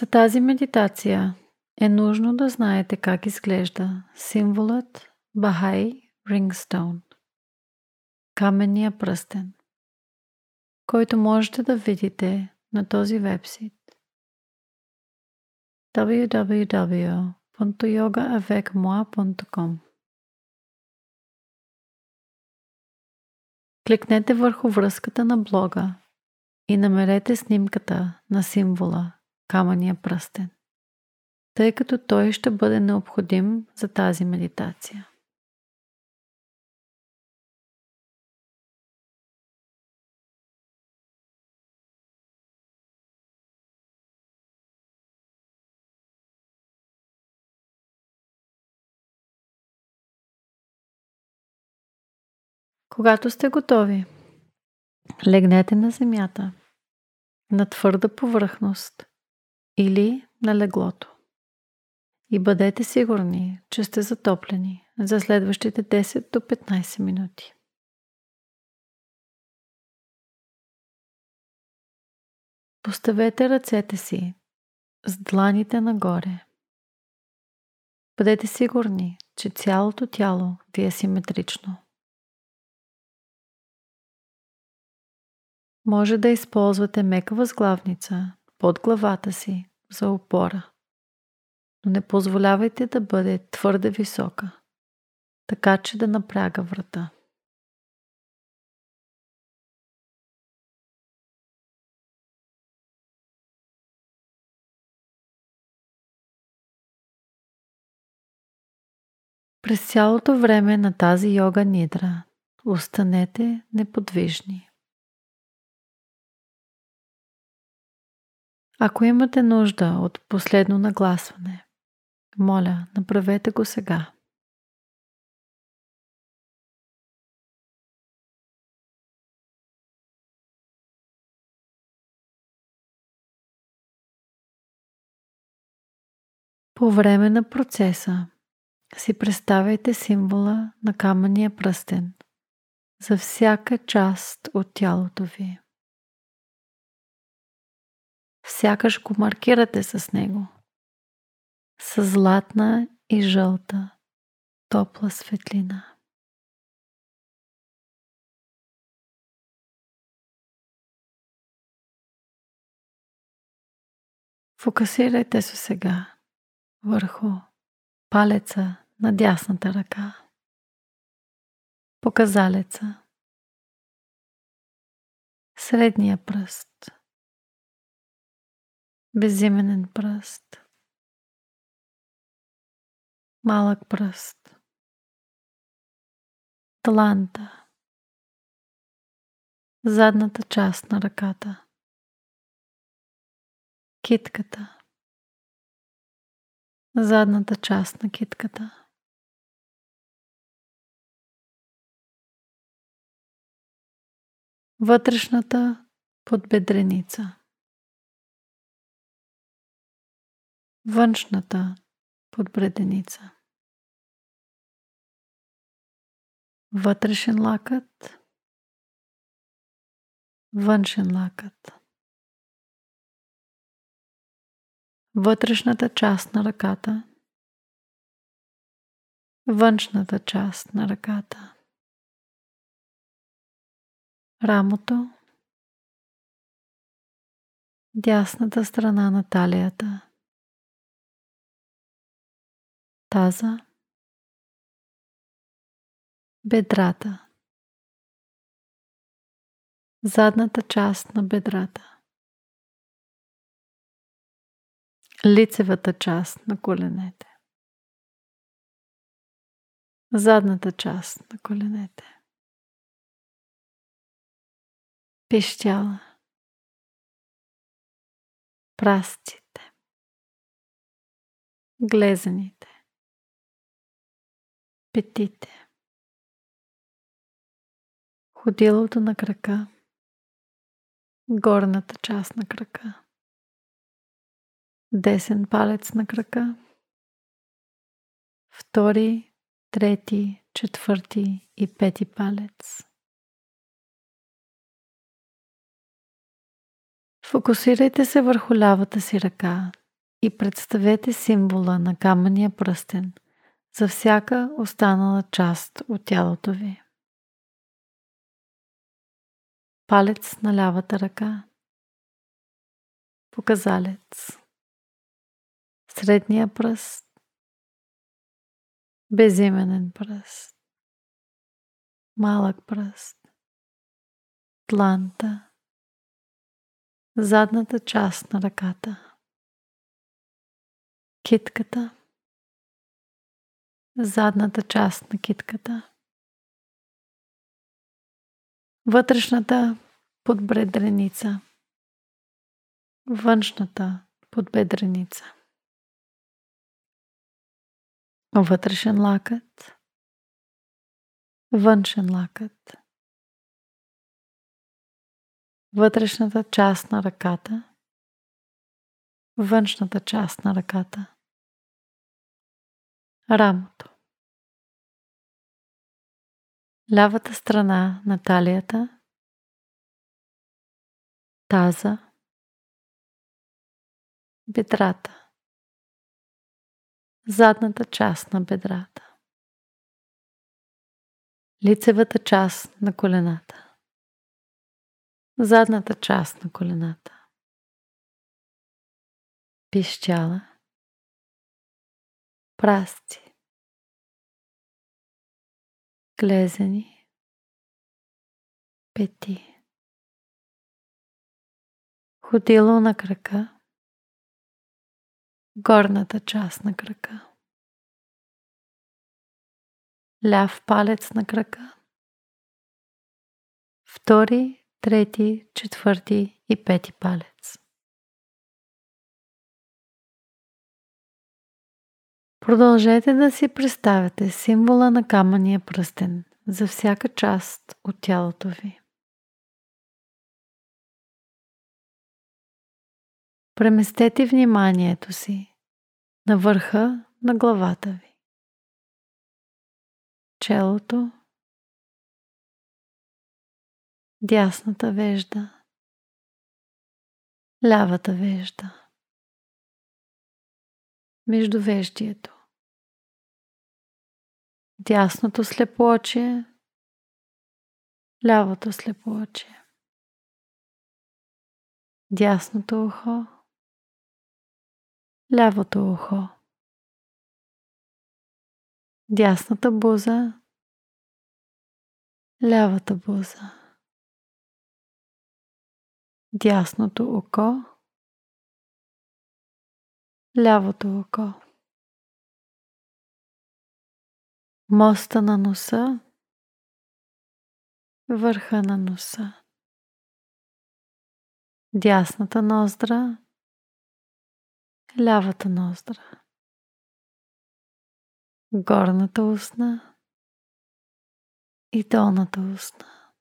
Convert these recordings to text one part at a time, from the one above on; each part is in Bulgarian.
За тази медитация е нужно да знаете как изглежда символът Bahai Ringstone – каменния пръстен, който можете да видите на този вебсайт www.yogaavecmoi.com Кликнете върху връзката на блога и намерете снимката на символа камъния пръстен, тъй като той ще бъде необходим за тази медитация. Когато сте готови, легнете на земята, на твърда повърхност или на леглото. И бъдете сигурни, че сте затоплени за следващите 10 до 15 минути. Поставете ръцете си с дланите нагоре. Бъдете сигурни, че цялото тяло ви е симетрично. Може да използвате мека възглавница под главата си за опора, но не позволявайте да бъде твърде висока, така че да напряга врата. През цялото време на тази йога нидра останете неподвижни. Ако имате нужда от последно нагласване, моля, направете го сега. По време на процеса си представяйте символа на камъния пръстен за всяка част от тялото ви сякаш го маркирате с него. С златна и жълта, топла светлина. Фокусирайте се сега върху палеца на дясната ръка, показалеца, средния пръст, безименен пръст, малък пръст, таланта, задната част на ръката, китката, задната част на китката. Вътрешната подбедреница. Външната подбреденица. Вътрешен лакът, външен лакът. Вътрешната част на ръката, външната част на ръката. Рамото, дясната страна на талията таза, бедрата, задната част на бедрата, лицевата част на коленете, задната част на коленете, пищяла, прастите, глезените, петите, ходилото на крака, горната част на крака, десен палец на крака, втори, трети, четвърти и пети палец. Фокусирайте се върху лявата си ръка и представете символа на камъния пръстен за всяка останала част от тялото ви. Палец на лявата ръка. Показалец. Средния пръст. Безименен пръст. Малък пръст. Тланта. Задната част на ръката. Китката. Задната част на китката. Вътрешната подбредреница. Външната подбедреница. Вътрешен лакът. Външен лакът. Вътрешната част на ръката. Външната част на ръката. Рамото. Лявата страна на талията. Таза. Бедрата. Задната част на бедрата. Лицевата част на колената. Задната част на колената. Пищяла. Прасци. Глезени. Пети. Ходило на крака. Горната част на крака. Ляв палец на крака. Втори, трети, четвърти и пети палец. Продължете да си представяте символа на камъния пръстен за всяка част от тялото ви. Преместете вниманието си на върха на главата ви. Челото, дясната вежда, лявата вежда, междувеждието, дясното слепоочие, лявото слепоочие, дясното ухо, лявото ухо, дясната буза, лявата буза, дясното око, лявото око. моста на носа, върха на носа, дясната ноздра, лявата ноздра, горната устна и долната устна,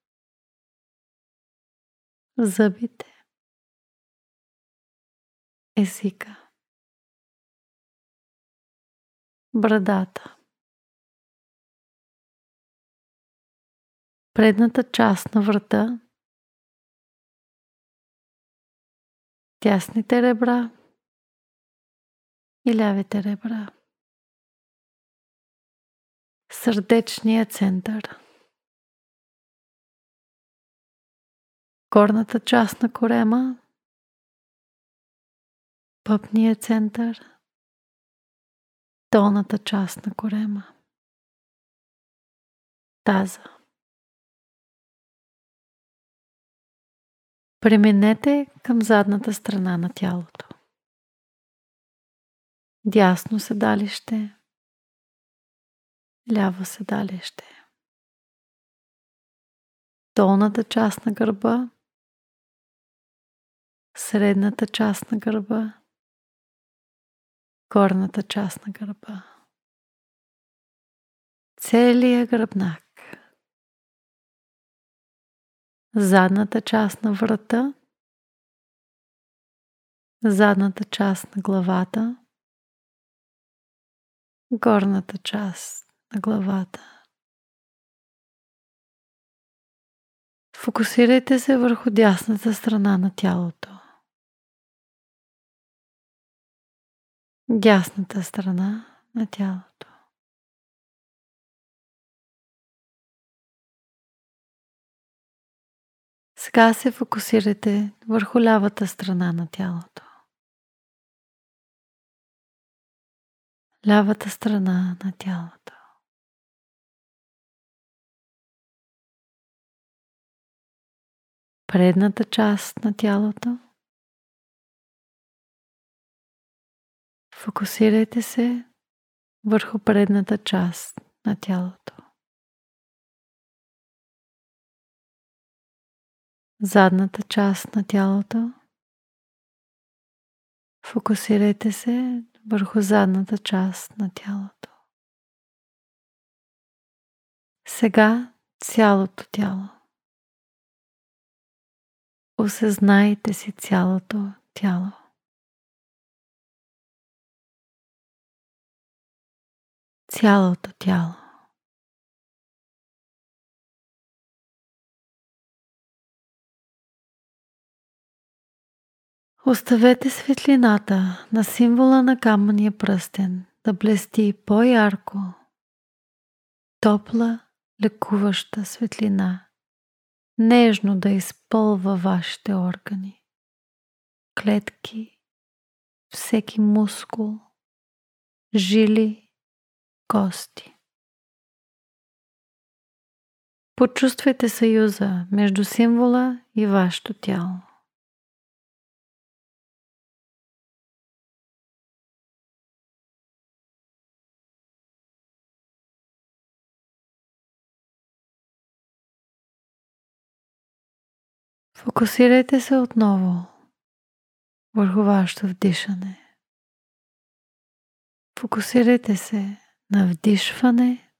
зъбите, езика, брадата. предната част на врата, тясните ребра и лявите ребра, сърдечния център, горната част на корема, пъпния център, долната част на корема, таза. Преминете към задната страна на тялото. Дясно седалище, ляво седалище. Долната част на гърба, средната част на гърба, горната част на гърба. Целият гръбнак задната част на врата, задната част на главата, горната част на главата. Фокусирайте се върху дясната страна на тялото. Дясната страна на тялото. Сега се фокусирайте върху лявата страна на тялото. Лявата страна на тялото. Предната част на тялото. Фокусирайте се върху предната част на тялото. Задната част на тялото. Фокусирайте се върху задната част на тялото. Сега цялото тяло. Осъзнайте си цялото тяло. Цялото тяло. Оставете светлината на символа на камъния пръстен да блести по-ярко, топла, лекуваща светлина, нежно да изпълва вашите органи, клетки, всеки мускул, жили, кости. Почувствайте съюза между символа и вашето тяло. Фокусирайте се отново върху вашето вдишане. Фокусирайте се на вдишване.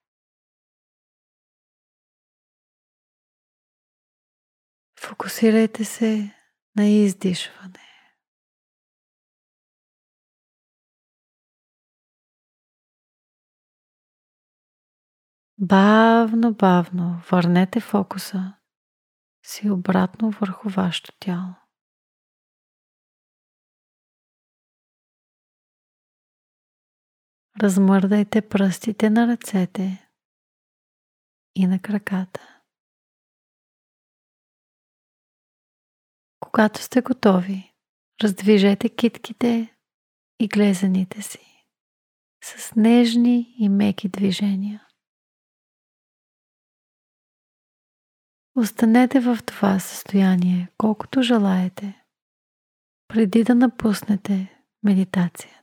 Фокусирайте се на издишване. Бавно, бавно върнете фокуса си обратно върху вашето тяло. Размърдайте пръстите на ръцете и на краката. Когато сте готови, раздвижете китките и глезените си с нежни и меки движения. Останете в това състояние колкото желаете, преди да напуснете медитацията.